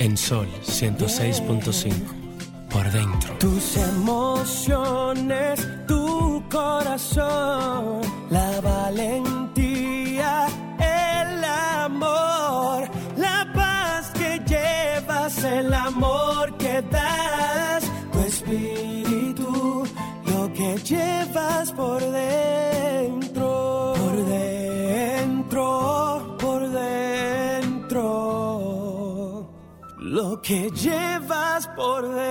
En Sol 106.5. Por dentro. Tus emociones, tu corazón, la valentía, que llevas por dentro.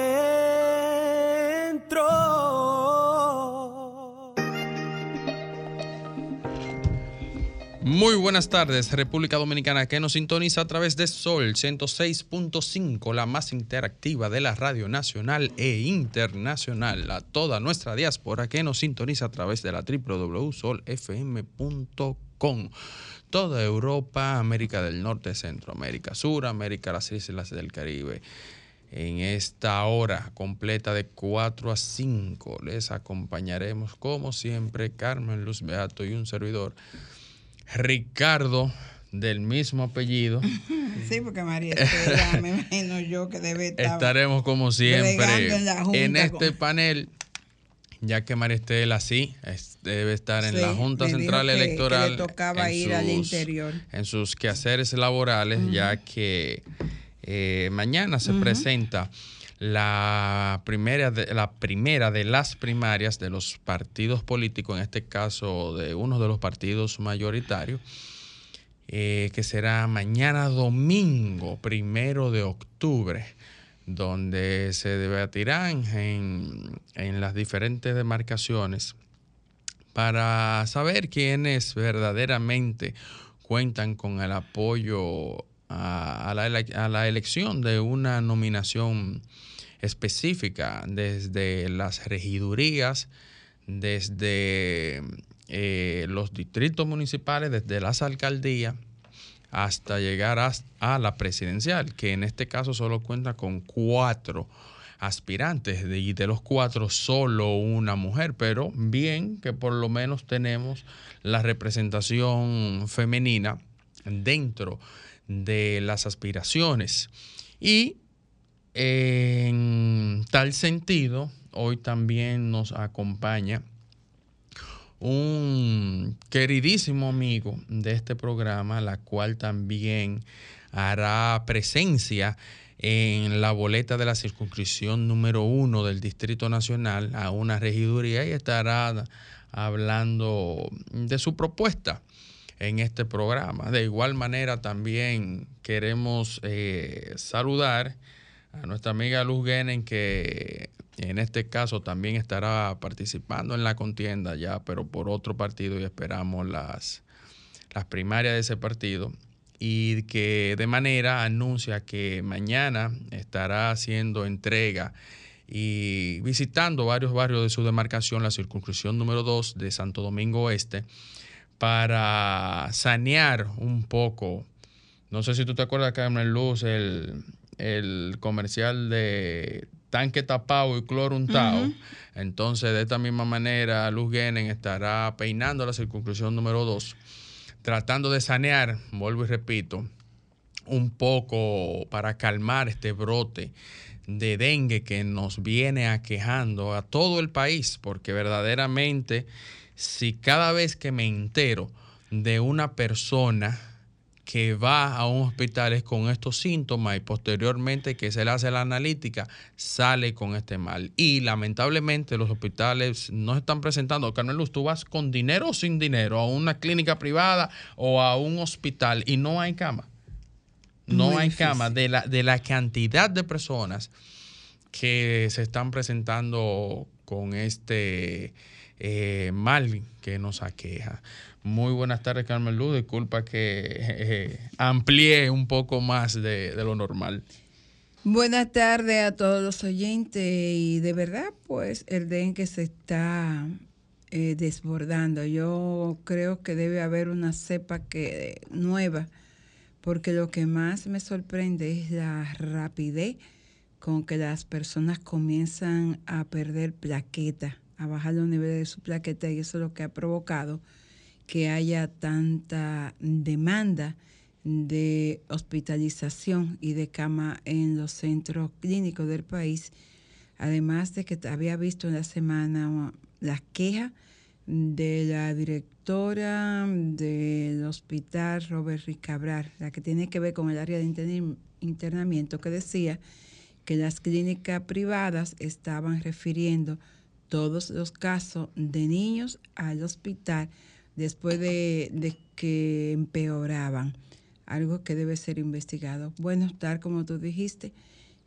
Muy buenas tardes, República Dominicana, que nos sintoniza a través de Sol 106.5, la más interactiva de la radio nacional e internacional, a toda nuestra diáspora que nos sintoniza a través de la www.solfm.com. Toda Europa, América del Norte, Centroamérica, Sur, América, las islas del Caribe. En esta hora completa de 4 a 5 les acompañaremos, como siempre, Carmen Luz Beato y un servidor, Ricardo, del mismo apellido. Sí, porque María Estela, me imagino yo que debe estar. Estaremos como siempre en este con- panel, ya que María Estela sí es- debe estar en Sí, la Junta Central que- que le Electoral. tocaba en ir al interior. En sus quehaceres laborales, ya que eh, mañana se presenta la primera, de, la primera de las primarias de los partidos políticos, en este caso de uno de los partidos mayoritarios eh, que será mañana domingo, primero de octubre, donde se debatirán en, en las diferentes demarcaciones para saber quiénes verdaderamente cuentan con el apoyo a, la elección de una nominación específica desde las regidurías, desde eh, los distritos municipales, desde las alcaldías, hasta llegar a, la presidencial, que en este caso solo cuenta con cuatro aspirantes de- y de los cuatro solo una mujer, pero bien que por lo menos tenemos la representación femenina dentro de las aspiraciones. Y en tal sentido, hoy también nos acompaña un queridísimo amigo de este programa, la cual también hará presencia en la boleta de la circunscripción número uno del Distrito Nacional a una regiduría y estará hablando de su propuesta en este programa. De igual manera también queremos eh, saludar a nuestra amiga Luz Guenen, que en este caso también estará participando en la contienda ya, pero por otro partido y esperamos las, las primarias de ese partido. Y que de manera anuncia que mañana estará haciendo entrega y visitando varios barrios de su demarcación, la circunscripción número 2 de Santo Domingo Oeste, para sanear un poco. No sé si tú te acuerdas, Carmen Luz, el, el comercial de tanque tapado y cloro untado. Entonces, de esta misma manera, Luz Guenen estará peinando la circunscripción número 2, tratando de sanear, vuelvo y repito, un poco para calmar este brote de dengue que nos viene aquejando a todo el país, porque verdaderamente si cada vez que me entero de una persona que va a un hospital es con estos síntomas y posteriormente que se le hace la analítica, sale con este mal. Y lamentablemente los hospitales no se están presentando. Carmen Luz, tú vas con dinero o sin dinero a una clínica privada o a un hospital y no hay cama. No Muy hay difícil. cama de la, de la cantidad de personas que se están presentando con este eh, mal que nos aqueja. Muy buenas tardes, Carmen Luz. Disculpa que eh, amplié un poco más de, lo normal. Buenas tardes a todos los oyentes y de verdad pues el dengue se está eh, desbordando. Yo creo que debe haber una cepa que nueva porque lo que más me sorprende es la rapidez con que las personas comienzan a perder plaqueta, a bajar los niveles de su plaqueta y eso es lo que ha provocado que haya tanta demanda de hospitalización y de cama en los centros clínicos del país, además de que había visto en la semana la queja de la directora del hospital Robert Ricabral, la que tiene que ver con el área de internamiento, que decía que las clínicas privadas estaban refiriendo todos los casos de niños al hospital después de, que empeoraban, algo que debe ser investigado. Bueno, tal como tú dijiste,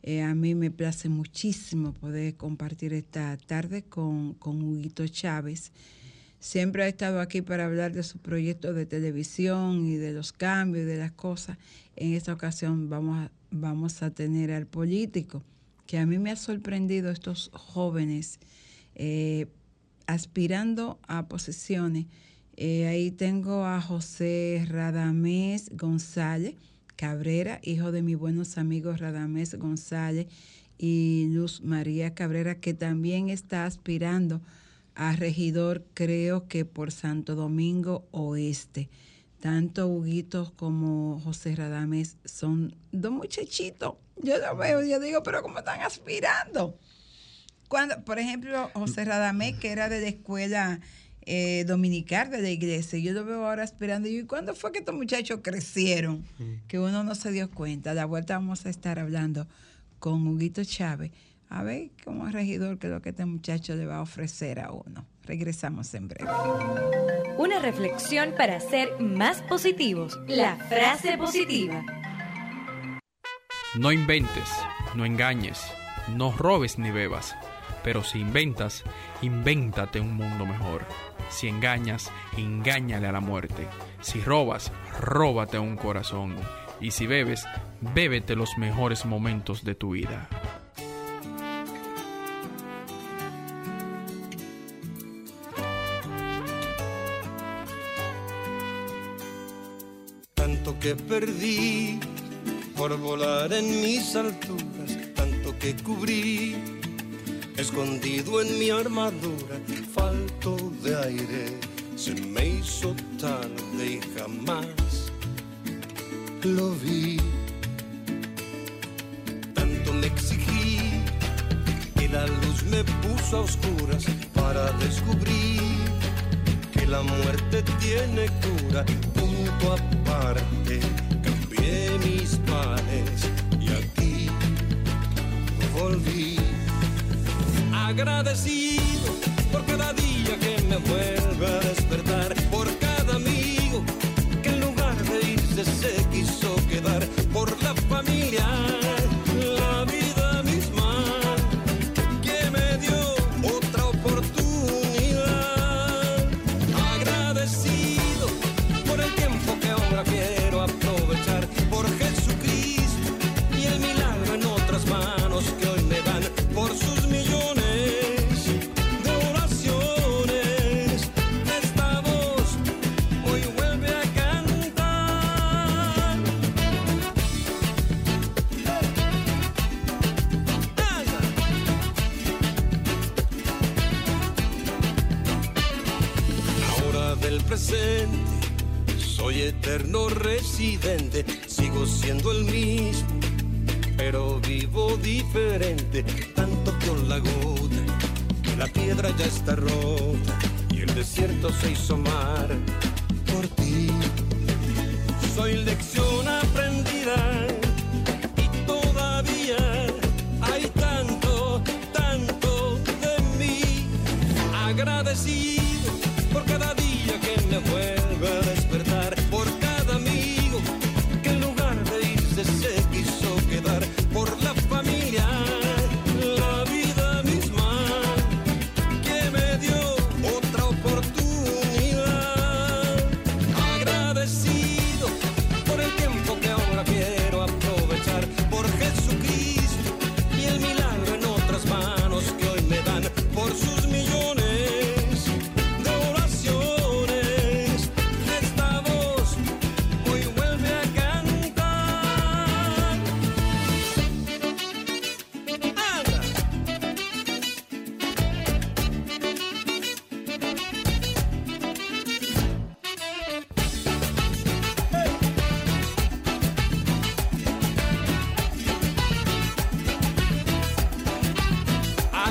eh, a mí me place muchísimo poder compartir esta tarde con, con Huguito Chávez. Siempre ha estado aquí para hablar de su proyecto de televisión y de los cambios y de las cosas. En esta ocasión vamos vamos a tener al político, que a mí me ha sorprendido estos jóvenes eh, aspirando a posiciones. Eh, ahí tengo a José Radamés González Cabrera, hijo de mis buenos amigos Radamés González y Luz María Cabrera, que también está aspirando a regidor, creo que por Santo Domingo Oeste. Tanto Huguito como José Radamés son dos muchachitos. Yo lo veo, yo digo, pero ¿cómo están aspirando? Cuando, por ejemplo, José Radamés, que era de la escuela eh, dominical de la iglesia, yo lo veo ahora aspirando. Y ¿cuándo fue que estos muchachos crecieron? Que uno no se dio cuenta. A la vuelta vamos a estar hablando con Huguito Chávez. A ver cómo regidor que lo que este muchacho le va a ofrecer a uno. Regresamos en breve. Una reflexión para ser más positivos. La frase positiva. No inventes, no engañes, no robes ni bebas. Pero si inventas, invéntate un mundo mejor. Si engañas, engáñale a la muerte. Si robas, róbate un corazón. Y si bebes, bébete los mejores momentos de tu vida. que perdí por volar en mis alturas, tanto que cubrí, escondido en mi armadura, falto de aire, se me hizo tarde y jamás lo vi. Tanto me exigí que la luz me puso a oscuras para descubrir que la muerte tiene cura, punto aparte, cambié mis males y aquí volví. Agradecido por cada día que me vuelve eterno residente, sigo siendo el mismo, pero vivo diferente, tanto con la gota, la piedra ya está rota y el desierto se hizo mar por ti. Soy lección aprendida y todavía hay tanto, tanto de mí agradecido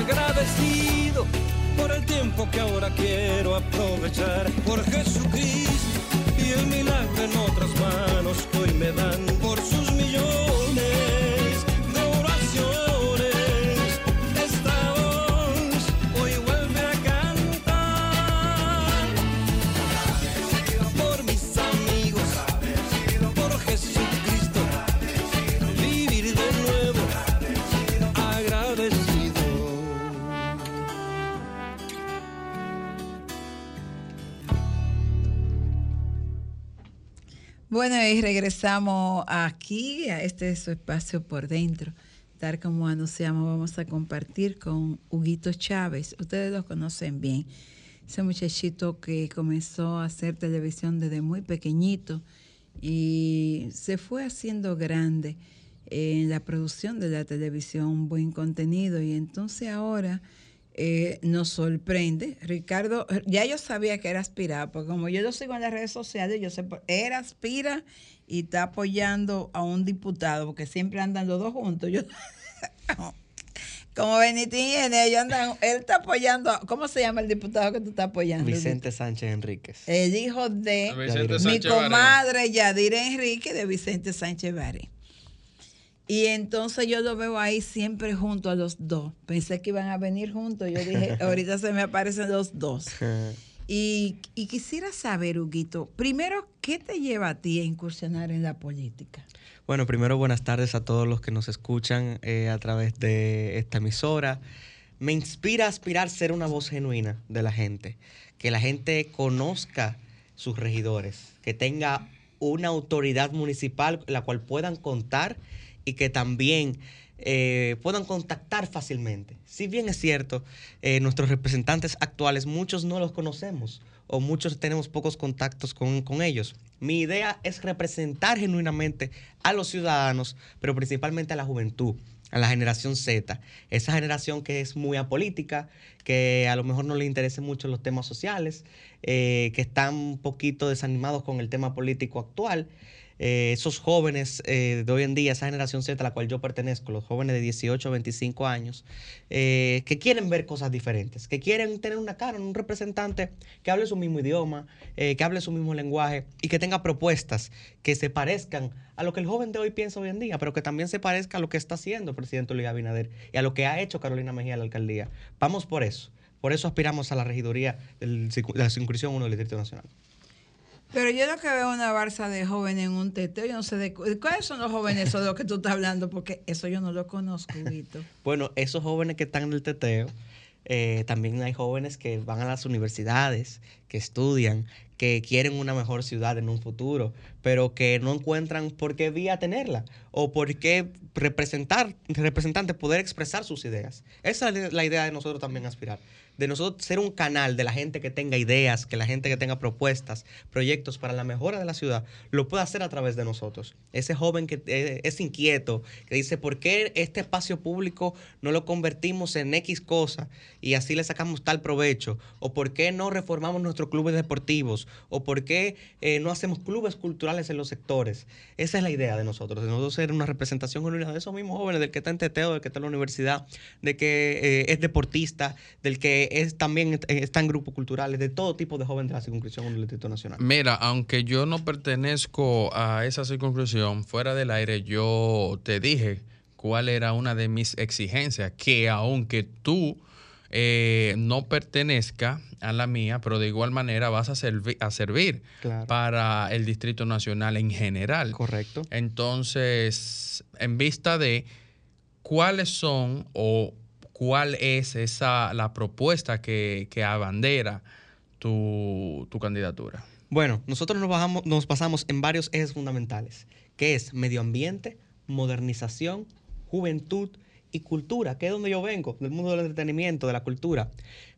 agradecido por el tiempo que ahora quiero aprovechar. Por Jesucristo y el milagro en otras manos hoy me dan por sus millones Bueno, y regresamos aquí, a este es su espacio por dentro. Tal como anunciamos, vamos a compartir con Huguito Chávez. Ustedes lo conocen bien. Ese muchachito que comenzó a hacer televisión desde muy pequeñito y se fue haciendo grande en la producción de la televisión, buen contenido. Y entonces ahora eh, nos sorprende. Ricardo, ya yo sabía que era aspirado, porque como yo lo sigo en las redes sociales, yo sé, él aspira y está apoyando a un diputado, porque siempre andan los dos juntos. Yo, como Benitín y ellos andan, él está apoyando, a- ¿cómo se llama el diputado que tú estás apoyando? Vicente Sánchez Enríquez. El hijo de mi comadre Yadira Enrique de Vicente Sánchez Baré. Y entonces yo lo veo ahí siempre junto a los dos. Pensé que iban a venir juntos. Yo dije, ahorita se me aparecen los dos. Y, y quisiera saber, Huguito, primero, ¿qué te lleva a ti a incursionar en la política? Bueno, primero buenas tardes a todos los que nos escuchan eh, a través de esta emisora. Me inspira a aspirar a ser una voz genuina de la gente, que la gente conozca sus regidores, que tenga una autoridad municipal la cual puedan contar y que también eh, puedan contactar fácilmente. Si bien es cierto, eh, nuestros representantes actuales, muchos no los conocemos o muchos tenemos pocos contactos con, con ellos. Mi idea es representar genuinamente a los ciudadanos, pero principalmente a la juventud, a la generación Z, esa generación que es muy apolítica, que a lo mejor no le interesen mucho los temas sociales, eh, que están un poquito desanimados con el tema político actual eh, esos jóvenes eh, de hoy en día, esa generación Z a la cual yo pertenezco, los jóvenes de 18 a 25 años, eh, que quieren ver cosas diferentes, que quieren tener una cara, un representante que hable su mismo idioma, que hable su mismo lenguaje y que tenga propuestas que se parezcan a lo que el joven de hoy piensa hoy en día, pero que también se parezca a lo que está haciendo el presidente Luis Abinader y a lo que ha hecho Carolina Mejía la alcaldía. Vamos por eso. Por eso aspiramos a la regiduría de la circunscripción 1 del Distrito Nacional. Pero yo lo que veo una barza de jóvenes en un teteo, yo no sé de cu- cuáles son los jóvenes esos de los que tú estás hablando, porque eso yo no lo conozco, Huguito. Bueno, esos jóvenes que están en el teteo, eh, también hay jóvenes que van a las universidades, que estudian, que quieren una mejor ciudad en un futuro, pero que no encuentran por qué vía tenerla o por qué representar, representantes poder expresar sus ideas. Esa es la idea de nosotros también aspirar, de nosotros ser un canal de la gente que tenga ideas, que la gente que tenga propuestas, proyectos para la mejora de la ciudad, lo pueda hacer a través de nosotros. Ese joven que eh, es inquieto, que dice, ¿por qué este espacio público no lo convertimos en X cosa y así le sacamos tal provecho? ¿O por qué no reformamos nuestros clubes deportivos? ¿O por qué eh, no hacemos clubes culturales en los sectores? Esa es la idea de nosotros, de nosotros ser una representación genuina de esos mismos jóvenes, del que está en teteo, del que está en la universidad, de que eh, es deportista, del que es también eh, está en grupos culturales, de todo tipo de jóvenes de la circunscripción del Distrito Nacional. Mira, aunque yo no pertenezco a esa circunscripción, fuera del aire yo te dije cuál era una de mis exigencias, que aunque tú eh, no pertenezca a la mía, pero de igual manera vas a, servi- a servir Claro. para el Distrito Nacional en general. Correcto. Entonces, en vista de cuáles son o cuál es esa la propuesta que, que abandera tu, tu candidatura. Bueno, nosotros nos, bajamos, nos basamos en varios ejes fundamentales, que es medio ambiente, modernización, juventud y cultura, que es donde yo vengo, del mundo del entretenimiento, de la cultura.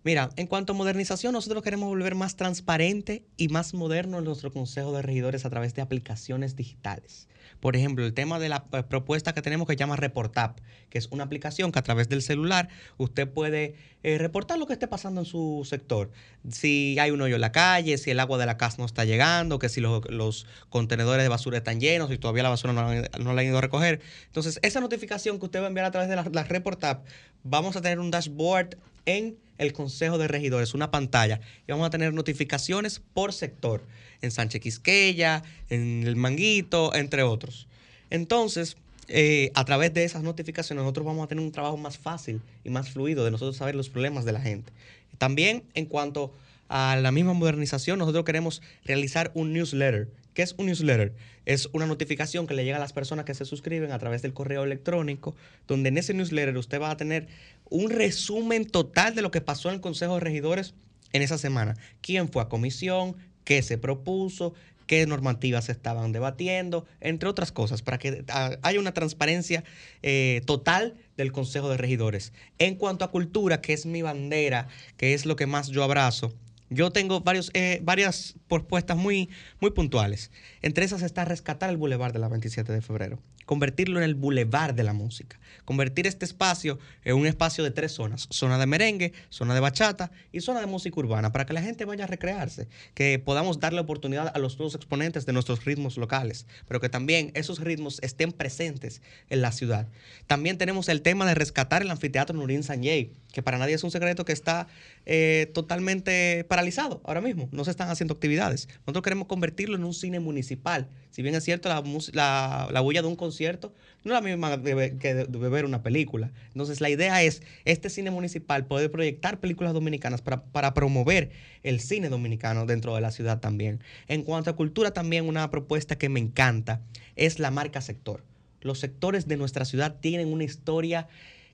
Mira, en cuanto a modernización, nosotros queremos volver más transparente y más moderno nuestro Consejo de Regidores a través de aplicaciones digitales. Por ejemplo, el tema de la eh, propuesta que tenemos que se llama Reportap, que es una aplicación que a través del celular usted puede eh, reportar lo que esté pasando en su sector. Si hay un hoyo en la calle, si el agua de la casa no está llegando, que si los, contenedores de basura están llenos y todavía la basura no, no la han ido a recoger. Entonces, esa notificación que usted va a enviar a través de la la, la Report App, vamos a tener un dashboard en el Consejo de Regidores, una pantalla, y vamos a tener notificaciones por sector, en Sánchez Quisqueya, en El Manguito, entre otros. Entonces, eh, a través de esas notificaciones nosotros vamos a tener un trabajo más fácil y más fluido de nosotros saber los problemas de la gente. También en cuanto a la misma modernización, nosotros queremos realizar un newsletter. ¿Qué es un newsletter? Es una notificación que le llega a las personas que se suscriben a través del correo electrónico, donde en ese newsletter usted va a tener un resumen total de lo que pasó en el Consejo de Regidores en esa semana. ¿Quién fue a comisión? ¿Qué se propuso? qué normativas se estaban debatiendo, entre otras cosas, para que haya una transparencia eh, total del Consejo de Regidores. En cuanto a cultura, que es mi bandera, que es lo que más yo abrazo, yo tengo eh, varias propuestas muy, muy puntuales. Entre esas está rescatar el Boulevard de la 27 de febrero, convertirlo en el Boulevard de la música, convertir este espacio en un espacio de tres zonas, zona de merengue, zona de bachata y zona de música urbana, para que la gente vaya a recrearse, que podamos darle oportunidad a los nuevos exponentes de nuestros ritmos locales, pero que también esos ritmos estén presentes en la ciudad. También tenemos el tema de rescatar el anfiteatro Nurín Sanjay, que para nadie es un secreto que está eh, totalmente paralizado ahora mismo, no se están haciendo actividades. Nosotros queremos convertirlo en un cine municipal. Si bien es cierto, la, la, la bulla de un concierto no es la misma que de, ver una película. Entonces, la idea es este cine municipal poder proyectar películas dominicanas para, para promover el cine dominicano dentro de la ciudad también. En cuanto a cultura, también una propuesta que me encanta es la marca sector. Los sectores de nuestra ciudad tienen una historia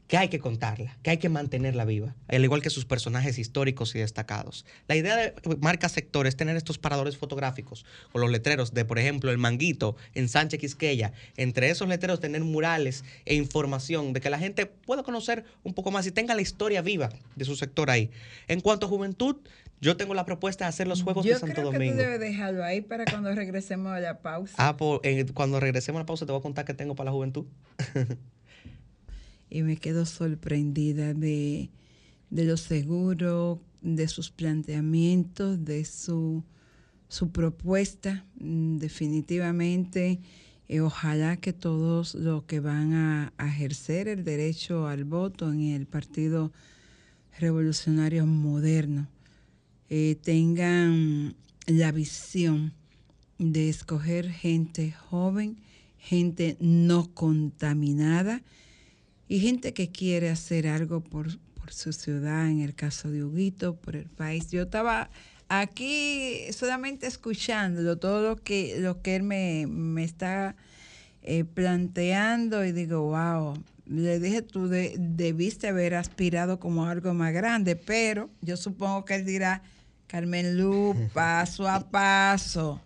que hay que contarla, que hay que mantenerla viva, al igual que sus personajes históricos y destacados. La idea de marca sector es tener estos paradores fotográficos o los letreros de, por ejemplo, el Manguito en Sánchez Quisqueya. Entre esos letreros tener murales e información de que la gente pueda conocer un poco más y tenga la historia viva de su sector ahí. En cuanto a juventud, yo tengo la propuesta de hacer los Juegos de Santo creo Domingo. Que tú debes dejarlo ahí para cuando regresemos a la pausa. Ah, pues, eh, cuando regresemos a la pausa te voy a contar qué tengo para la juventud. y me quedo sorprendida de, de lo seguro, de sus planteamientos, de su, su propuesta. Mm, definitivamente, eh, ojalá que todos los que van a, ejercer el derecho al voto en el Partido Revolucionario Moderno eh, tengan la visión de escoger gente joven, gente no contaminada, y gente que quiere hacer algo por, por su ciudad, en el caso de Huguito, por el país. Yo estaba aquí solamente escuchando todo lo que, lo que él me, me está eh, planteando y digo, wow, le dije, tú de, debiste haber aspirado como algo más grande, pero yo supongo que él dirá, Carmen Lu, paso a paso.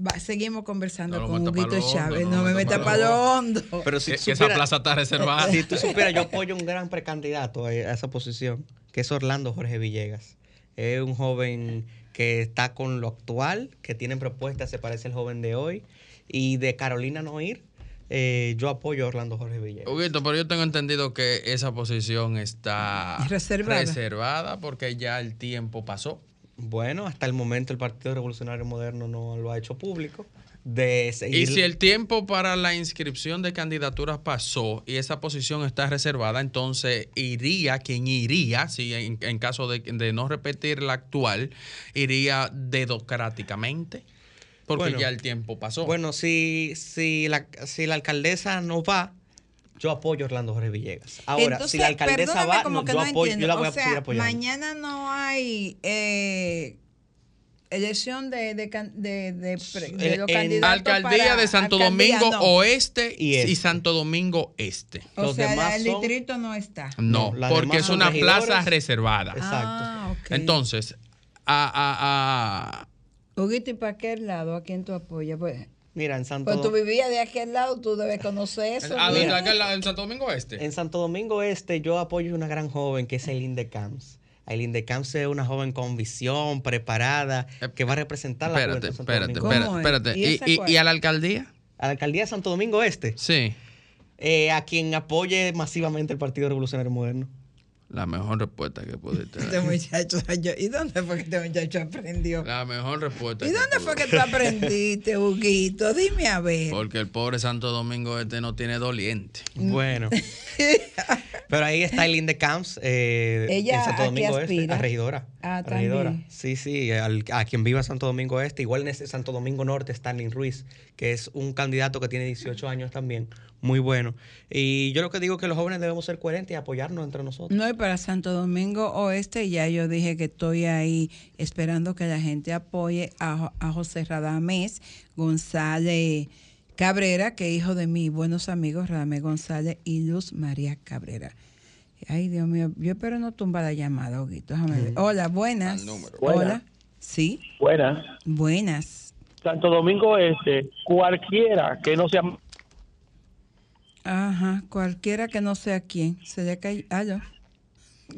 Va, seguimos conversando No con Huguito Chávez. no No, me meta meta pa' para lo hondo. Pero si Que, esa supieras- plaza está reservada. Si tú supieras, yo apoyo un gran precandidato a a esa posición, que es Orlando Jorge Villegas. Es un joven que está con lo actual, que tiene propuestas, se parece al joven de hoy. Y de Carolina Noir, eh, yo apoyo a Orlando Jorge Villegas. Huguito, pero yo tengo entendido que esa posición está Reservada. reservada porque ya el tiempo pasó. Bueno, hasta el momento el Partido Revolucionario Moderno no lo ha hecho público. De Y si el tiempo para la inscripción de candidaturas pasó y esa posición está reservada, entonces iría, quien iría, si en, en caso de, de no repetir la actual, iría dedocráticamente, porque Bueno. ya el tiempo pasó. Bueno, si, si, la, si la alcaldesa no va, yo apoyo a Orlando Jorge Villegas. Ahora, Entonces, si la alcaldesa va, como no, que yo, no apoyo, yo la voy a o sea, seguir apoyando. mañana no hay eh, elección de, de, de, de Eh, los en candidatos Alcaldía para- de Santo alcaldía Domingo no. Oeste Y y, este. Santo Domingo Este. O los sea, demás el son- distrito no está. No, porque es una regidores. plaza reservada. Exacto. Ah. Entonces, a, a, a- Huguito, ¿y para qué lado? ¿A quién tú apoyas? Pues, Mira, en Santo, pues tú vivías de aquel lado, tú debes conocer eso. a- mira. a- a- en Santo Domingo Este. en Santo Domingo Este yo apoyo a una gran joven que es Eileen de Camps. Eileen de Camps es una joven con visión, preparada, que va a representar la Espérate, de espérate, Domingo. espérate, espérate. ¿Y ¿Y, esa y- cuál? y a la alcaldía? A la alcaldía de Santo Domingo Este, Sí. eh, a quien apoye masivamente el Partido Revolucionario Moderno. La mejor respuesta que pudiste Este dar. muchacho, yo- ¿y dónde fue que este muchacho aprendió? La mejor respuesta. ¿Y dónde fue que tú aprendiste, Huguito? Dime a ver. Porque el pobre Santo Domingo este no tiene doliente. Bueno. Pero ahí está Eileen de Camps, eh, Ella, en Santo ¿a qué Domingo Este, a regidora. Ah, a regidora. también. Sí, sí, al- a quien viva en Santo Domingo Este. Igual en ese Santo Domingo Norte está Lin Ruiz, que es un candidato que tiene 18 años también, muy bueno. Y yo lo que digo es que los jóvenes debemos ser coherentes y apoyarnos entre nosotros. No, y para Santo Domingo Oeste ya yo dije que estoy ahí esperando que la gente apoye a, a José Radamés González Cabrera, que hijo de mis buenos amigos Radamés González y Luz María Cabrera. Ay, Dios mío, yo espero no tumba la llamada. Déjame ver. Hola, buenas. Hola. Buenas. Sí, Buenas. buenas. Santo Domingo Este, cualquiera que no sea Ajá, cualquiera que no sea quién. Se le cayó.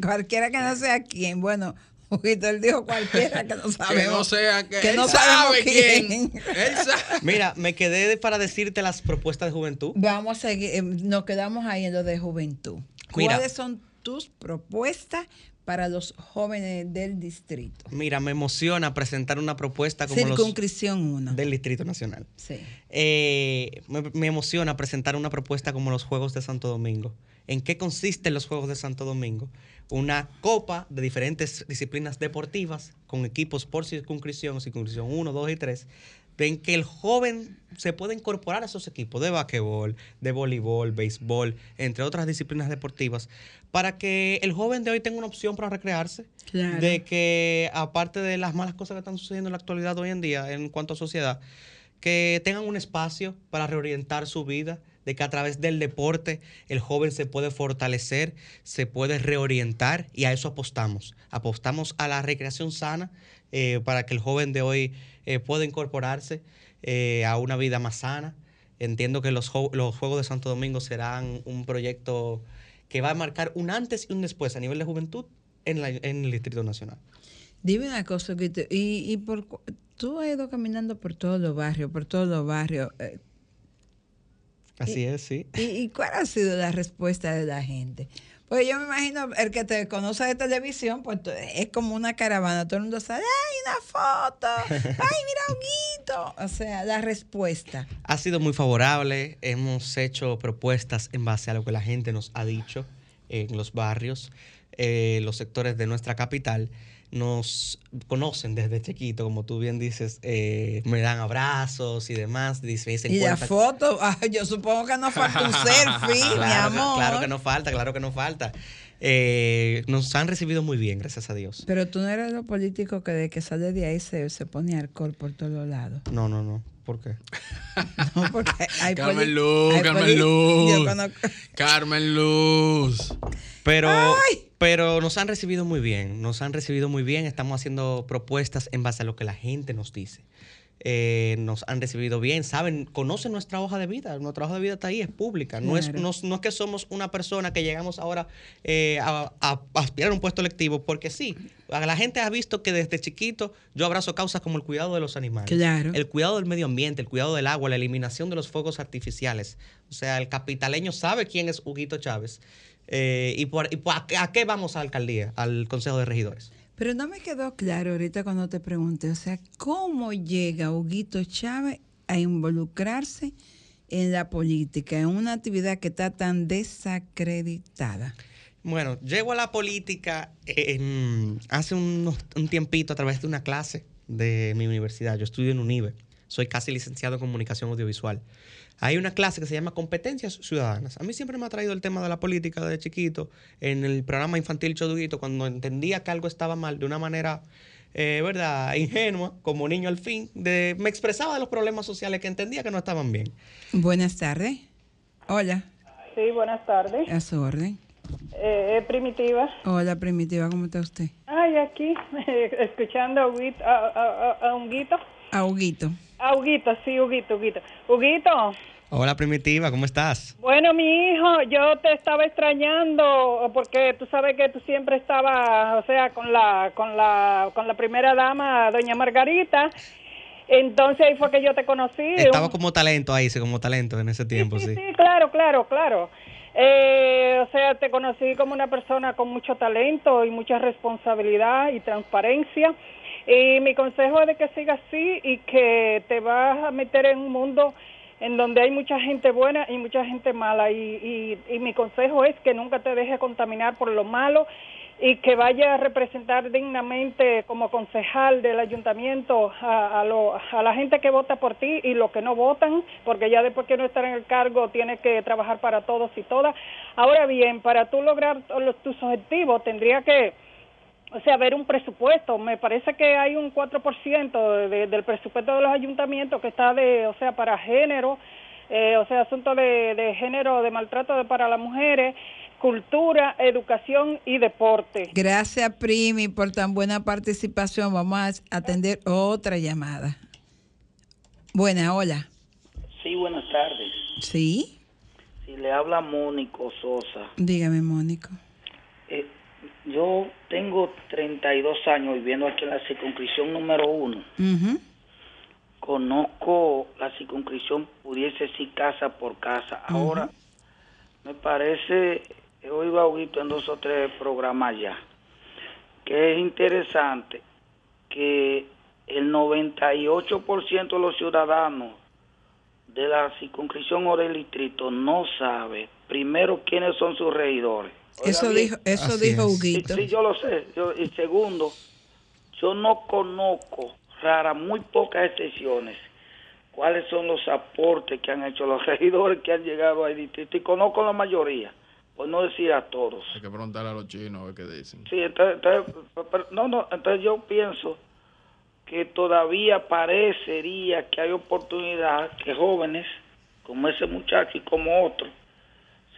Cualquiera que no sea quién. Bueno, Huguito, él dijo cualquiera que no sabemos. Que no sea que, que él no sabe quién. quién. Él sabe. Mira, me quedé para decirte las propuestas de juventud. Vamos a seguir, eh, nos quedamos ahí en lo de juventud. Mira. ¿Cuáles son tus propuestas para los jóvenes del distrito? Mira, me emociona presentar una propuesta como los Circunscripción 1. del Distrito Nacional. Sí. Eh, me, me emociona presentar una propuesta como los Juegos de Santo Domingo. ¿En qué consisten los Juegos de Santo Domingo? Una copa de diferentes disciplinas deportivas con equipos por circunscripción, circunscripción 1, 2 y 3, en que el joven se puede incorporar a esos equipos de basquetbol, de voleibol, béisbol, entre otras disciplinas deportivas, para que el joven de hoy tenga una opción para recrearse, Claro. de que aparte de las malas cosas que están sucediendo en la actualidad hoy en día en cuanto a sociedad, que tengan un espacio para reorientar su vida, de que a través del deporte el joven se puede fortalecer, se puede reorientar y a eso apostamos. Apostamos a la recreación sana eh, para que el joven de hoy eh, pueda incorporarse eh, a una vida más sana. Entiendo que los, los Juegos de Santo Domingo serán un proyecto que va a marcar un antes y un después a nivel de juventud en, la- en el Distrito Nacional. Dime una cosa, y, y por, tú has ido caminando por todos los barrios, por todos los barrios. Así es, sí. ¿Y, y cuál ha sido la respuesta de la gente? Pues yo me imagino, el que te conoce de televisión, pues es como una caravana. Todo el mundo sabe, ¡ay, una foto! ¡Ay, mira, Huguito! O sea, la respuesta. Ha sido muy favorable. Hemos hecho propuestas en base a lo que la gente nos ha dicho en los barrios, eh, los sectores de nuestra capital. Nos conocen desde chiquito, como tú bien dices, eh, me dan abrazos y demás. Dicen, se Y la foto, ah, yo supongo que no falta un selfie, mi Claro, que- amor. claro que no falta, claro que no falta. Eh, nos han recibido muy bien, gracias a Dios. Pero tú no eres lo político que de que sale de ahí se, se pone alcohol por todos los lados. No, no, no. ¿Por qué? No, porque hay Carmen Luz, hay Carmen Luz. conozco- Carmen Luz. Pero, ¡Ay! pero nos han recibido muy bien, nos han recibido muy bien, estamos haciendo propuestas en base a lo que la gente nos dice. Eh, nos han recibido bien, saben, conocen nuestra hoja de vida, nuestra hoja de vida está ahí, es pública, no, es, no, no es que somos una persona que llegamos ahora eh, a, a aspirar a un puesto electivo, porque sí, la gente ha visto que desde chiquito yo abrazo causas como el cuidado de los animales, Claro. el cuidado del medio ambiente, el cuidado del agua, la eliminación de los fuegos artificiales. O sea, el capitaleño sabe quién es Huguito Chávez. eh, y, por, y por- a qué vamos a la alcaldía, al Consejo de Regidores. Pero no me quedó claro ahorita cuando te pregunté, o sea, ¿cómo llega Huguito Chávez a involucrarse en la política, en una actividad que está tan desacreditada? Bueno, llego a la política en- hace unos- un tiempito a través de una clase de mi universidad. Yo estudio en UNIBE. Soy casi licenciado en comunicación audiovisual. Hay una clase que se llama Competencias Ciudadanas. A mí siempre me ha traído el tema de la política de chiquito. En el programa infantil Choduguito, cuando entendía que algo estaba mal de una manera, eh, ¿verdad?, ingenua, como niño al fin, de, me expresaba de los problemas sociales que entendía que no estaban bien. Buenas tardes. Hola, Sí, buenas tardes. a su orden. Eh, eh, primitiva. Hola, Primitiva, ¿cómo está usted? Ay, aquí, escuchando a, a, a, a- a Huguito. A Huguito. A Huguito, sí, Huguito, Huguito. Huguito, Hola, Primitiva, ¿cómo estás? bueno, mi hijo, yo te estaba extrañando porque tú sabes que tú siempre estabas, o sea, con la, con la, con la primera dama, doña Margarita. Entonces ahí fue que yo te conocí. Estaba Un- como talento ahí, sí, como talento en ese tiempo, sí, sí. sí, claro, claro, claro. Eh, o sea, te conocí como una persona con mucho talento y mucha responsabilidad y transparencia. Y mi consejo es de que sigas así y que te vas a meter en un mundo en donde hay mucha gente buena y mucha gente mala. Y, y, y mi consejo es que nunca te dejes contaminar por lo malo y que vaya a representar dignamente como concejal del ayuntamiento a, a, lo, a la gente que vota por ti y los que no votan, porque ya después que no estar en el cargo tienes que trabajar para todos y todas. Ahora bien, para tú lograr los, tus objetivos tendría que, o sea, haber un presupuesto. Me parece que hay un 4% de, del presupuesto de los ayuntamientos que está de, o sea, para género, eh, o sea, asunto de, de género, de maltrato de, para las mujeres cultura, educación y deporte. Gracias, Primi, por tan buena participación. Vamos a atender otra llamada. Buena, hola. Sí, buenas tardes. Sí. Si le habla Mónico Sosa. Dígame, Mónico. Eh, yo tengo 32 años viviendo aquí en la circunscripción número uno. Uh -huh. Conozco la circunscripción, pudiese decir casa por casa. Ahora, uh -huh. me parece he oído a Huguito en dos o tres programas ya, que es interesante que el 98% de los ciudadanos de la circunscripción o del distrito no sabe primero quiénes son sus regidores. Eso dijo, eso dijo Huguito. Sí, sí, yo lo sé. Yo, y segundo, yo no conozco, rara, muy pocas excepciones, cuáles son los aportes que han hecho los regidores que han llegado al distrito y conozco la mayoría por no decir a todos. Hay que preguntar a los chinos a ver qué dicen. Sí, entonces, entonces, no, no, entonces yo pienso que todavía parecería que hay oportunidad que jóvenes como ese muchacho y como otro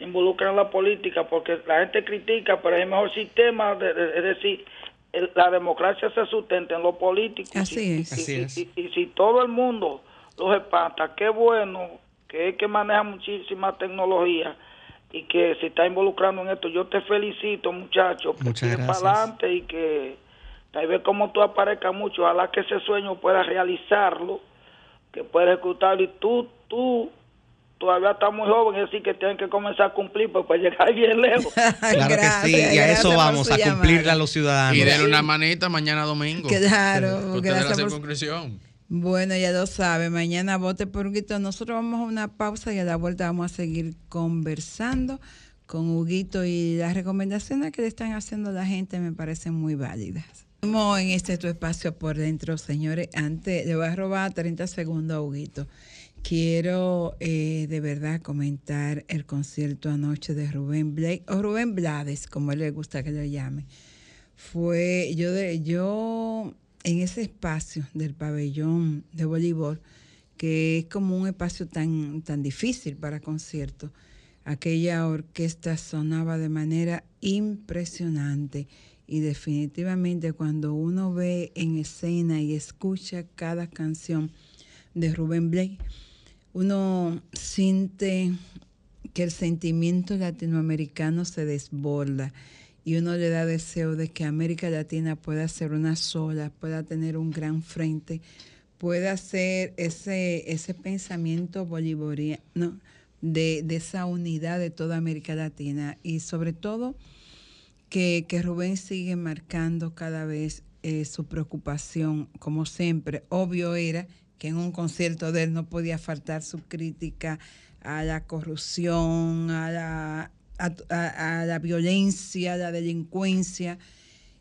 se involucran en la política porque la gente critica, pero es el mejor sistema, de, de, es decir, el, la democracia se sustenta en lo político. Así y, es. Y, Así y, es. y, si todo el mundo los espanta, qué bueno que es que maneja muchísima tecnología y que se está involucrando en esto. Yo te felicito, muchacho, que Muchas para adelante y que tal vez como tú aparezcas mucho, ojalá que ese sueño pueda realizarlo, que pueda ejecutarlo y tú, tú todavía estás muy joven, es decir, que tienes que comenzar a cumplir pues, para llegar bien lejos. Claro que sí, y a eso vamos, a cumplirle a los ciudadanos. Y denle una manita mañana domingo. Claro, la gracias por- circunscripción. Bueno, ya lo sabe, mañana vote por Huguito. Nosotros vamos a una pausa y a la vuelta vamos a seguir conversando con Huguito y las recomendaciones que le están haciendo la gente me parecen muy válidas. Estamos en este tu espacio por dentro, señores. Antes, le voy a robar 30 segundos a Huguito. Quiero eh, de verdad comentar el concierto anoche de Rubén Blake, o Rubén Blades, como él le gusta que lo llame. Fue, yo, de, yo en ese espacio del pabellón de voleibol, que es como un espacio tan, tan difícil para conciertos, aquella orquesta sonaba de manera impresionante y definitivamente cuando uno ve en escena y escucha cada canción de Rubén Blake, uno siente que el sentimiento latinoamericano se desborda y uno le da deseo de que América Latina pueda ser una sola, pueda tener un gran frente, pueda ser ese, ese pensamiento bolivariano de, de esa unidad de toda América Latina y sobre todo que, que Rubén sigue marcando cada vez eh, su preocupación, como siempre. Obvio era que en un concierto de él no podía faltar su crítica a la corrupción, a la, a, la violencia, a la delincuencia.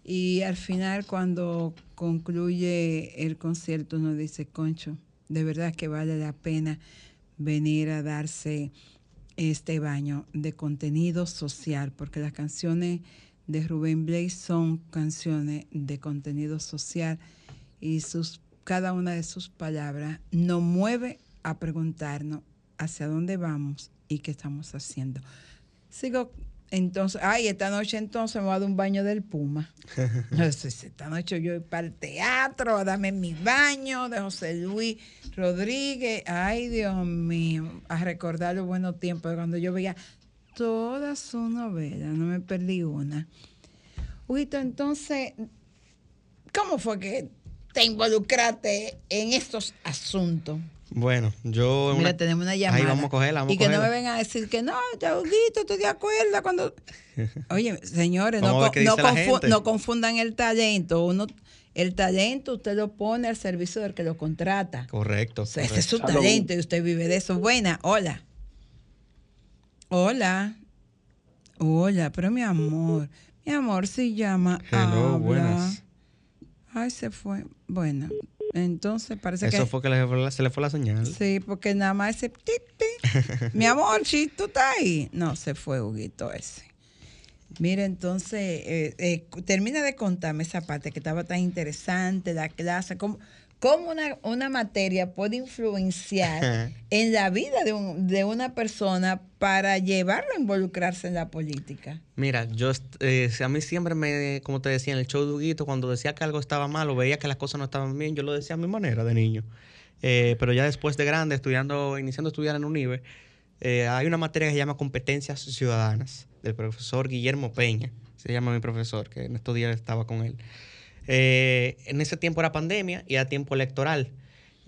Y al final, cuando concluye el concierto, uno dice, concho, de verdad que vale la pena venir a darse este baño de contenido social, porque las canciones de Rubén Blake son canciones de contenido social y sus, cada una de sus palabras nos mueve a preguntarnos hacia dónde vamos y qué estamos haciendo. Sigo entonces, ay, esta noche entonces me voy a dar un baño del Puma. Entonces, esta noche yo voy para el teatro, a darme mi baño de José Luis Rodríguez. Ay, Dios mío, a recordar los buenos tiempos de cuando yo veía toda su novela, no me perdí una. Huito, entonces, ¿cómo fue que te involucraste en estos asuntos? Bueno, yo. Mira, una- tenemos una llamada. Ahí vamos a cogerla, vamos y que no me vengan a decir que no, Yauguito, ¿tú te acuerdas cuando...? Oye, señores, no, confu- confundan el talento. Uno, el talento usted lo pone al servicio del que lo contrata. Correcto. O sea, ese es su talento y usted vive de eso. Buena, hola. Hola. Hola, pero mi amor, mi amor si llama. Hello, habla. buenas. Ay, se fue. Bueno, entonces parece que... Eso fue que le fue la- se le fue la señal. Sí, porque nada más ese. Mi amor, si tú estás ahí. No, se fue Huguito ese. Mira, entonces, eh, eh, termina de contarme esa parte que estaba tan interesante, la clase, cómo, cómo una, una materia puede influenciar en la vida de, un- de una persona para llevarlo a involucrarse en la política. Mira, yo eh, a mí siempre me, como te decía en el show de Huguito, cuando decía que algo estaba mal o veía que las cosas no estaban bien, yo lo decía a mi manera de niño. Eh, pero ya después de grande, estudiando, iniciando a estudiar en UNIBE, eh, hay una materia que se llama Competencias Ciudadanas, del profesor Guillermo Peña, se llama mi profesor, que en estos días estaba con él. Eh, en ese tiempo era pandemia y era tiempo electoral.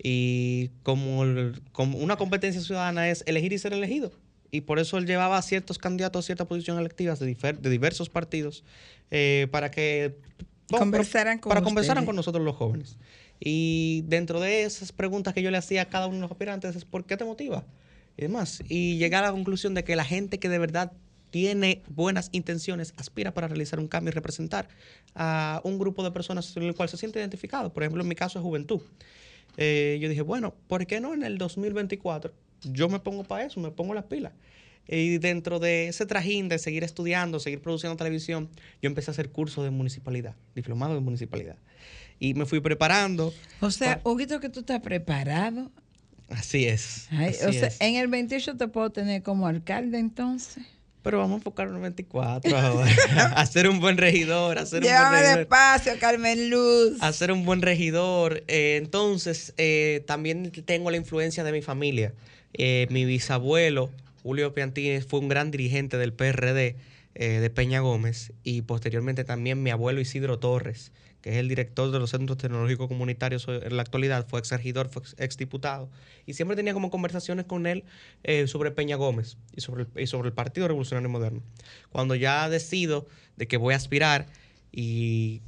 Y como, el- como una competencia ciudadana es elegir y ser elegido. Y por eso él llevaba a ciertos candidatos a ciertas posiciones electivas de, de diversos partidos eh, para que bueno, Conversaran con para conversaran con nosotros los jóvenes. Y dentro de esas preguntas que yo le hacía a cada uno de los aspirantes es ¿por qué te motiva? Y demás. Y llegar a la conclusión de que la gente que de verdad tiene buenas intenciones aspira para realizar un cambio y representar a un grupo de personas en el cual se siente identificado. Por ejemplo, en mi caso es juventud. Eh, yo dije, bueno, ¿por qué no en el 2024 yo me pongo para eso, me pongo las pilas? Y dentro de ese trajín de seguir estudiando, seguir produciendo televisión, yo empecé a hacer cursos de municipalidad, diplomado de municipalidad. Y me fui preparando. O sea, Huguito, que tú estás preparado. Así es. Ay, así o sea, es. en el 28 te puedo tener como alcalde entonces. Pero vamos a enfocarnos en el 24 ahora. hacer un buen regidor, hacer un buen Llévame regidor. despacio, Carmen Luz. hacer un buen regidor. Eh, entonces, eh, también tengo la influencia de mi familia. Eh, mi bisabuelo, Julio Piantini, fue un gran dirigente del PRD de Peña Gómez y posteriormente también mi abuelo Isidro Torres, que es el director de los Centros Tecnológicos Comunitarios en la actualidad, fue ex regidor, fue ex diputado. Y siempre tenía como conversaciones con él eh, sobre Peña Gómez y sobre, el, y sobre el Partido Revolucionario Moderno. Cuando ya decido de que voy a aspirar y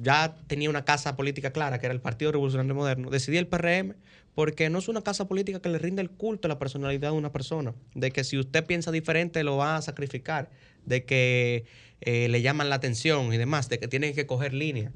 ya tenía una casa política clara, que era el Partido Revolucionario Moderno, decidí el PRM porque no es una casa política que le rinde el culto a la personalidad de una persona, de que si usted piensa diferente lo va a sacrificar, de que eh, le llaman la atención y demás, de que tienen que coger línea.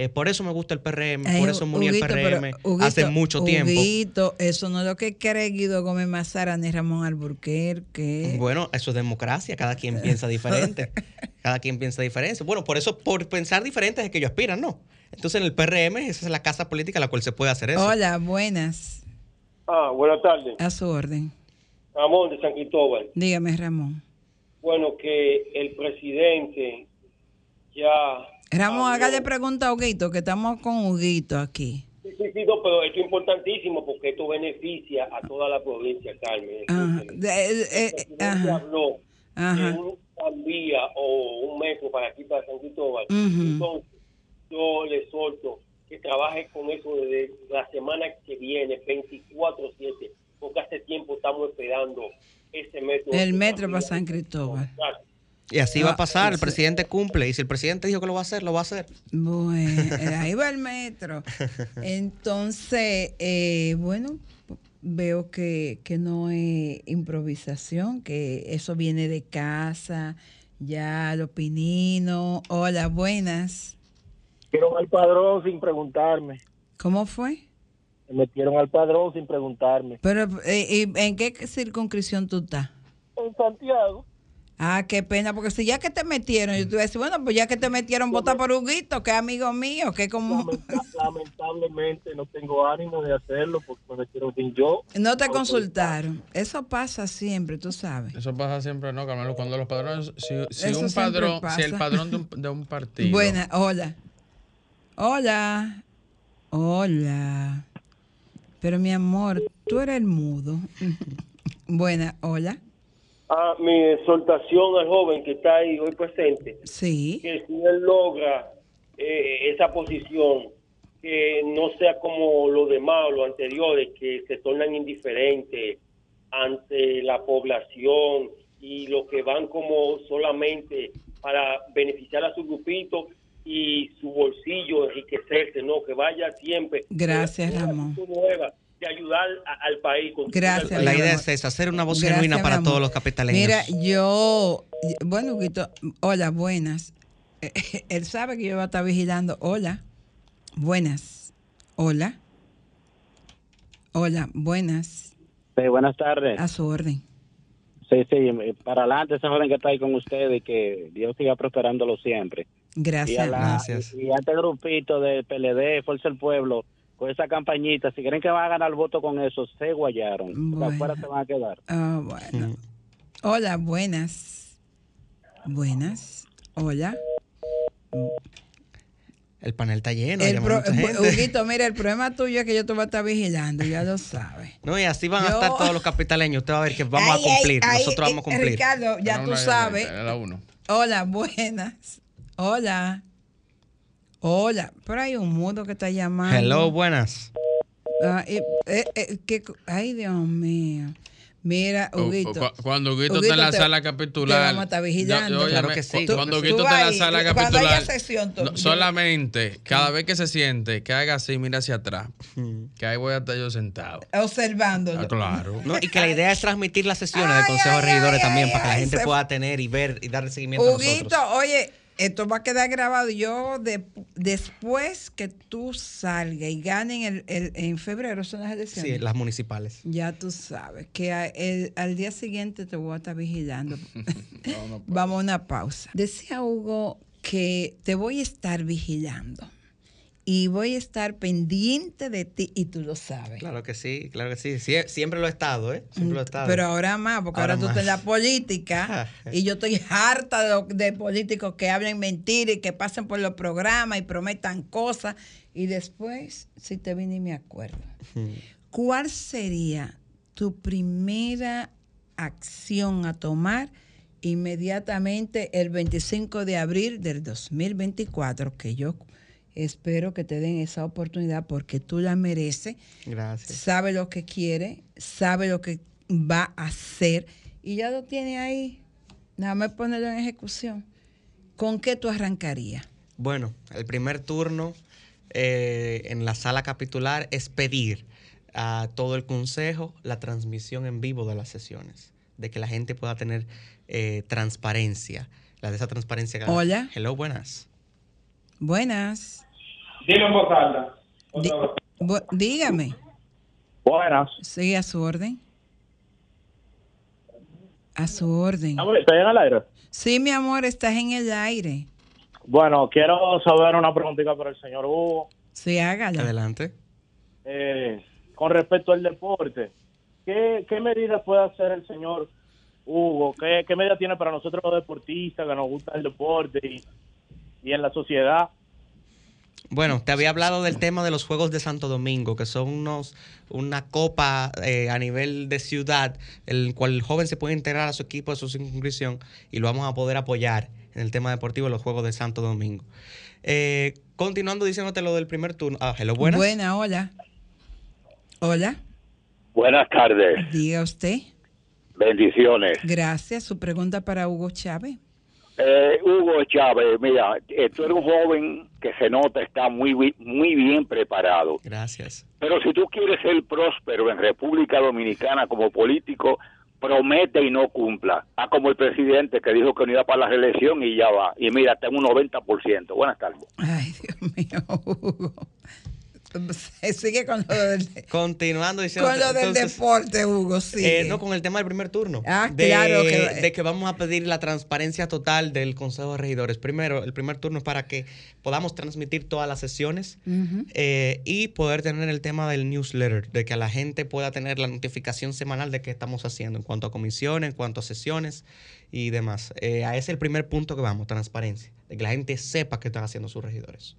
Eh, por eso me gusta el PRM, Ay, por eso me uní al PRM Huguito, hace mucho tiempo. Huguito, eso no es lo que cree Guido Gómez Mazara ni Ramón Alburquerque. Bueno, eso es democracia, cada quien piensa diferente. cada quien piensa diferente. Bueno, por eso, por pensar diferente es que ellos aspiran, ¿no? Entonces en el PRM, esa es la casa política en la cual se puede hacer eso. Hola, buenas. Ah, buenas tardes. A su orden. Ramón de San Cristóbal. Dígame, Ramón. Bueno, que el presidente ya... Ramón, hágale pregunta a Huguito, que estamos con Huguito aquí. Sí, sí, sí, no, pero esto es importantísimo porque esto beneficia a toda la provincia, Carmen. Ajá. De- eh, eh, habló Ajá. de un tranvía o un metro para aquí, para San Cristóbal. Ujú. Entonces, yo le solto que trabaje con eso desde la semana que viene, 24-7, porque hace tiempo estamos esperando ese metro. El metro para San Cristóbal. Y así va Ah, a pasar, el presidente cumple. Y si el presidente dijo que lo va a hacer, lo va a hacer. Bueno, eh, ahí va el metro. Entonces, eh, bueno, veo que, que no es improvisación, que eso viene de casa, ya lo pinino. Hola, buenas. Metieron al padrón sin preguntarme. ¿Cómo fue? Me metieron al padrón sin preguntarme. Pero, eh, ¿y ¿en qué circunscripción tú estás? En Santiago. Ah, qué pena, porque si ya que te metieron, yo te iba a decir, bueno, pues ya que te metieron, vota por Huguito, que es amigo mío, que como... Lamentablemente no tengo ánimo de hacerlo porque me metieron sin yo. No te consultaron. Eso pasa siempre, tú sabes. Eso pasa siempre, ¿no, Carmelo? Cuando los padrones, si, un padrón, si el padrón de un, de un partido. Buena, hola. Hola. Hola. Pero mi amor, tú eres el mudo. Buena, hola. Ah, mi exhortación al joven que está ahí hoy presente, Sí. que si él logra eh, esa posición, que no sea como los demás o los anteriores, que se tornan indiferentes ante la población y lo que van como solamente para beneficiar a su grupito y su bolsillo enriquecerse, no, que vaya siempre. Gracias, Ramón. nueva de ayudar a- al país. contribuir Gracias, al La idea es esa, hacer una voz Gracias, genuina para todos los capitaleños. Mira, yo, bueno, Huguito, hola, buenas. Él sabe que yo voy a estar vigilando. Hola, buenas. Hola. Hola, buenas. Sí, buenas tardes. A su orden. Sí, sí, para adelante esa joven que está ahí con usted y que Dios siga prosperándolo siempre. Y a, Gracias. la- Gracias. y a este grupito de PLD, Fuerza del Pueblo, con esa campañita, si creen que van a ganar el voto con eso, se guayaron. Bueno. afuera se van a quedar. Ah, bueno. Hola, buenas. Buenas. Hola. El panel está lleno. El pro- mucha gente. Huguito, mira, el problema tuyo es que yo te voy a estar vigilando, ya lo sabes. No, y así van a estar todos los capitaleños. Usted va a ver que vamos Ay, a cumplir. ay, ay, Nosotros vamos a cumplir. Ricardo, ya tú una- sabes. Era la uno. Hola, buenas. Hola. Hola. Pero hay un mudo que está llamando. Hello, buenas. Ah, eh, eh, eh, ¿qué co- ay, Dios mío. Mira, O- o Huguito. cu- Cuando Huguito Huguito, está en la te- sala te capitular. vamos a estar vigilando. Yo- óyeme, Claro que sí, Cuando. Huguito está en la sala cuando capitular. haya sesión, tú- no, yo- solamente, cada vez que se siente, que haga así, mira hacia atrás. Que ahí voy a estar yo sentado. Observándolo. Ah, claro. No, y que la idea es transmitir las sesiones del Ay, Consejo de Regidores ay, también ay, para que la gente se- pueda tener y ver y darle seguimiento a Huguito, nosotros. oye, esto va a quedar grabado. Yo, de- después que tú salgas y ganen el, el- en febrero, son las elecciones. Sí, las municipales. Ya tú sabes que a- el- al día siguiente te voy a estar vigilando. Vamos a una pausa. Decía Hugo que te voy a estar vigilando y voy a estar pendiente de ti y tú lo sabes. Claro que sí, claro que sí. Sie- Siempre lo he estado, ¿eh? Siempre lo he estado. Pero ahora más, porque ahora, Ahora tú estás en la política y yo estoy harta de políticos que hablen mentiras y que pasen por los programas y prometan cosas y después, si te vine y me acuerdo. ¿Cuál sería tu primera acción a tomar inmediatamente el 25 de abril del 2024? Que yo espero que te den esa oportunidad porque tú la mereces Gracias. sabe lo que quiere, sabe lo que va a hacer y ya lo tiene ahí. Nada más ponerlo en ejecución. ¿Con qué tú arrancarías? Bueno, el primer turno eh, en la sala capitular es pedir a todo el consejo la transmisión en vivo de las sesiones, de que la gente pueda tener eh, transparencia. La de esa transparencia. Hola. Hello, buenas. Buenas. Dilo en voz alta. Dígame. Buenas. Sí, a su orden. A su orden. ¿Estoy en el aire? Sí, mi amor, estás en el aire. Bueno, quiero saber una preguntita para el señor Hugo. Sí, hágala. Adelante. Eh, con respecto al deporte, ¿qué, qué medidas puede hacer el señor Hugo? ¿Qué, qué medidas tiene para nosotros los deportistas que nos gusta el deporte y, y en la sociedad? Bueno, te había hablado del tema de los Juegos de Santo Domingo, que son unos una copa eh, a nivel de ciudad, el cual el joven se puede integrar a su equipo de su circunscripción y lo vamos a poder apoyar en el tema deportivo de los Juegos de Santo Domingo. Eh, continuando diciéndote lo del primer turno. Ah, hello, buenas. Buena, hola. Hola, Buenas tardes, diga usted. bendiciones. Gracias. Su pregunta para Hugo Chávez. Eh, Hugo Chávez, mira, eh, tú eres un joven que se nota está muy, muy bien preparado. Gracias. Pero si tú quieres ser próspero en República Dominicana como político, promete y no cumpla. Ah, como el presidente que dijo que no iba para la reelección y ya va. Y mira, está en un 90%. Buenas tardes. Ay, Dios mío, Hugo. Sigue con lo del, Continuando diciendo. con lo del deporte, Hugo, sí. Eh, no, con el tema del primer turno. Ah, de, claro que- de que vamos a pedir la transparencia total del Consejo de Regidores. Primero, el primer turno es para que podamos transmitir todas las sesiones eh, y poder tener el tema del newsletter, de que la gente pueda tener la notificación semanal de qué estamos haciendo en cuanto a comisiones, en cuanto a sesiones y demás. Eh, a ese es el primer punto que vamos, transparencia, de que la gente sepa qué están haciendo sus regidores.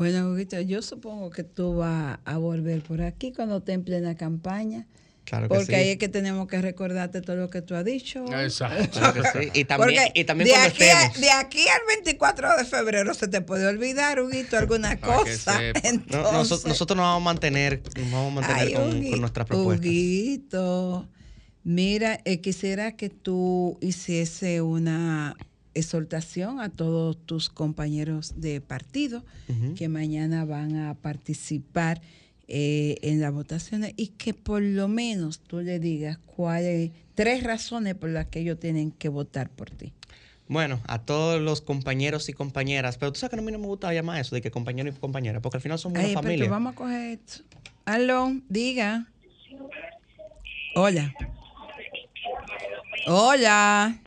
Bueno, Huguito, yo supongo que tú vas a volver por aquí cuando esté en plena campaña. Claro que Porque sí. ahí es que tenemos que recordarte todo lo que tú has dicho. Exacto. Claro que sí. Y también, Porque y también de, cuando aquí a- de aquí al 24 de febrero se te puede olvidar, Huguito, alguna cosa. No, Entonces, noso- nosotros nos vamos a mantener, nos vamos a mantener Ay, con, Huguito, con nuestras propuestas. Huguito, mira, eh, quisiera que tú hiciese una exhortación a todos tus compañeros de partido que mañana van a participar eh, en las votaciones y que por lo menos tú le digas cuáles tres razones por las que ellos tienen que votar por ti. Bueno, a todos los compañeros y compañeras, pero tú sabes que a mí no me gusta llamar eso de que compañero y compañera, porque al final somos Ay, una pero familia. vamos a coger esto. Aló, diga. Hola. Hola.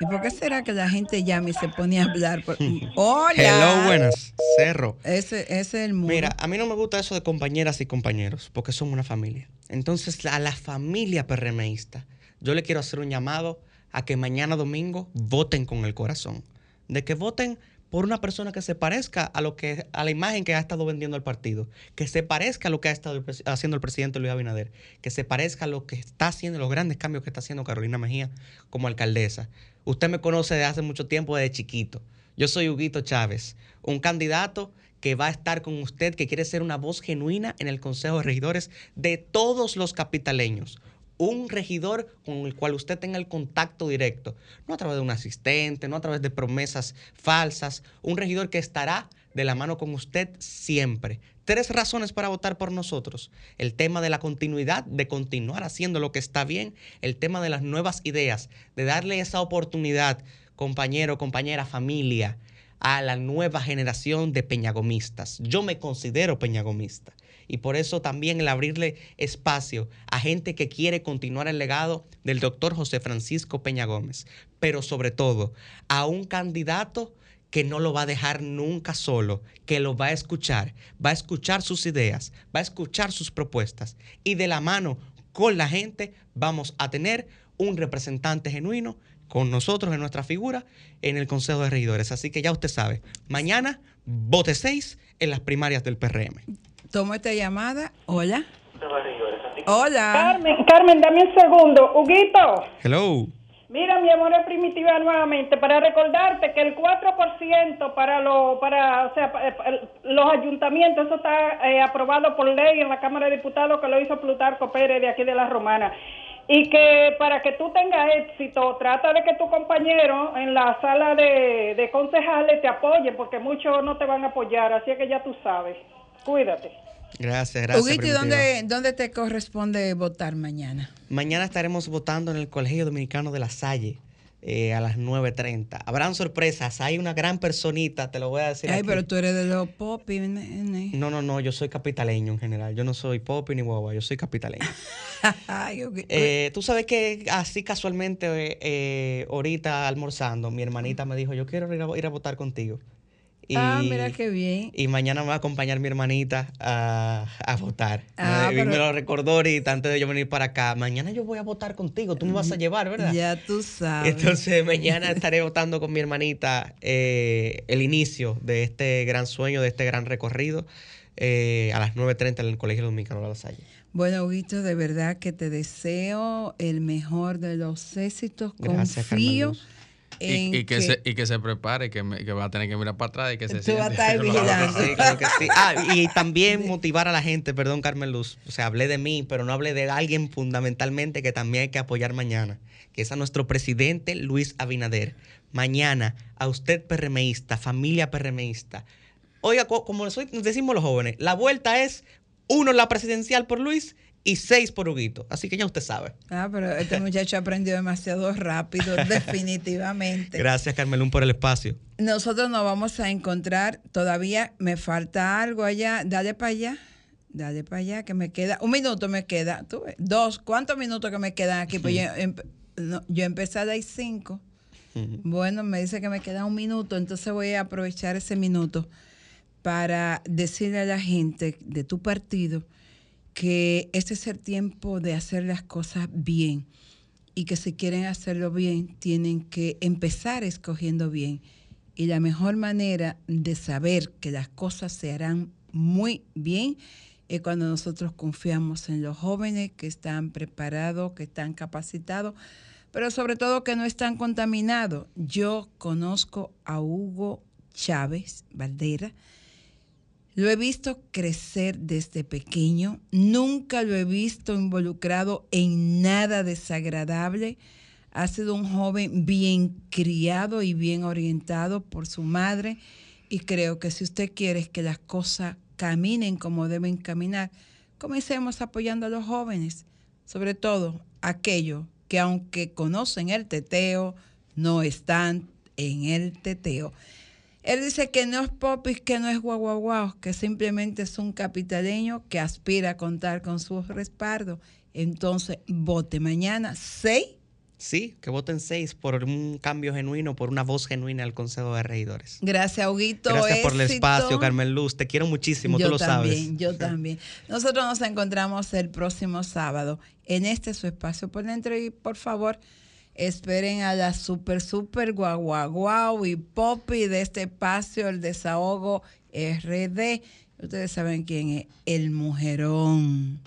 ¿Y por qué será que la gente llama y se pone a hablar? Por... Hola. Hello, buenas. Cerro. Ese, ese es el mundo. Mira, a mí no me gusta eso de compañeras y compañeros, porque somos una familia. Entonces, a la familia PRMista, yo le quiero hacer un llamado a que mañana domingo voten con el corazón. De que voten por una persona que se parezca a lo que a la imagen que ha estado vendiendo el partido, que se parezca a lo que ha estado haciendo el presidente Luis Abinader, que se parezca a lo que está haciendo, los grandes cambios que está haciendo Carolina Mejía como alcaldesa. Usted me conoce desde hace mucho tiempo, desde chiquito. Yo soy Huguito Chávez, un candidato que va a estar con usted, que quiere ser una voz genuina en el Consejo de Regidores de todos los capitaleños. Un regidor con el cual usted tenga el contacto directo, no a través de un asistente, no a través de promesas falsas, un regidor que estará de la mano con usted siempre. Tres razones para votar por nosotros. El tema de la continuidad, de continuar haciendo lo que está bien. El tema de las nuevas ideas, de darle esa oportunidad, compañero, compañera, familia, a la nueva generación de peñagomistas. Yo me considero peñagomista y por eso también el abrirle espacio a gente que quiere continuar el legado del doctor José Francisco Peña Gómez, pero sobre todo a un candidato que no lo va a dejar nunca solo, que lo va a escuchar, va a escuchar sus ideas, va a escuchar sus propuestas y de la mano con la gente vamos a tener un representante genuino con nosotros en nuestra figura en el Consejo de Regidores. Así que ya usted sabe, mañana vote 6 en las primarias del PRM. Tomo esta llamada. Hola. Hola. Carmen, Carmen, dame un segundo. Huguito, Hello. Mira, mi amor es primitiva nuevamente, para recordarte que el 4% para, lo, para o sea, el- los ayuntamientos, eso está eh, aprobado por ley en la Cámara de Diputados que lo hizo Plutarco Pérez de aquí de la Romana. Y que para que tú tengas éxito, trata de que tu compañero en la sala de, de concejales te apoye, porque muchos no te van a apoyar, así que ya tú sabes. Cuídate. Gracias, gracias. Huguito, ¿y Primitiva. dónde, dónde te corresponde votar mañana? Mañana estaremos votando en el Colegio Dominicano de la Salle eh, a las 9.30. Habrán sorpresas. Hay una gran personita, te lo voy a decir. Ay, aquí. pero tú eres de los pop. y nene. No, no, no, yo soy capitaleño en general. Yo no soy popi ni guagua, yo soy capitaleño. Eh, Tú sabes que así casualmente, eh, eh, ahorita almorzando, mi hermanita me dijo, yo quiero ir a, ir a votar contigo. Y, Ah, mira qué bien. y mañana me va a acompañar mi hermanita a, a votar. Ah, me, pero- me lo recordó ahorita antes de yo venir para acá. Mañana yo voy a votar contigo, tú me vas a llevar, ¿verdad? Ya tú sabes. Entonces mañana estaré votando con mi hermanita eh, el inicio de este gran sueño, de este gran recorrido eh, a las 9.30 en el Colegio Dominicano de la Salle. Bueno, Huguito, de verdad que te deseo el mejor de los éxitos. Gracias, Confío Carmen en Y, y que que se, y que se prepare, que, me- que va a tener que mirar para atrás y que se Tú vas a estar siente. vigilando. Sí, claro que sí. Ah, y también motivar a la gente, perdón Carmen Luz, o sea, hablé de mí, pero no hablé de alguien fundamentalmente que también hay que apoyar mañana, que es a nuestro presidente Luis Abinader. Mañana, a usted PRMista, familia PRMista. Oiga, co- como soy- decimos los jóvenes, la vuelta es uno la presidencial por Luis y seis por Huguito. Así que ya usted sabe. Ah, pero este muchacho aprendió demasiado rápido, definitivamente. Gracias, Carmelún, por el espacio. Nosotros nos vamos a encontrar, todavía me falta algo allá, dale para allá, dale para allá, que me queda, un minuto me queda, tú ves, dos, ¿cuántos minutos que me quedan aquí? Pues yo, empe- no, yo empecé a dar cinco. Bueno, me dice que me queda un minuto, entonces voy a aprovechar ese minuto para decirle a la gente de tu partido que este es el tiempo de hacer las cosas bien y que si quieren hacerlo bien tienen que empezar escogiendo bien. Y la mejor manera de saber que las cosas se harán muy bien es cuando nosotros confiamos en los jóvenes que están preparados, que están capacitados, pero sobre todo que no están contaminados. Yo conozco a Hugo Chávez Valdera, lo he visto crecer desde pequeño, nunca lo he visto involucrado en nada desagradable. Ha sido un joven bien criado y bien orientado por su madre y creo que si usted quiere que las cosas caminen como deben caminar, comencemos apoyando a los jóvenes, sobre todo aquellos que aunque conocen el teteo, no están en el teteo. Él dice que no es popis, que no es guau, que simplemente es un capitaleño que aspira a contar con su respaldo. Entonces, vote mañana seis. Sí, que voten seis por un cambio genuino, por una voz genuina al Consejo de Regidores. Gracias, Huguito. Gracias por el espacio, Carmen Luz. Te quiero muchísimo, tú lo también, sabes. Yo también. Nosotros nos encontramos el próximo sábado en este su espacio por dentro y por favor Esperen a la super, super guau, guau, y popi de este espacio, el desahogo RD. Ustedes saben quién es, el mujerón.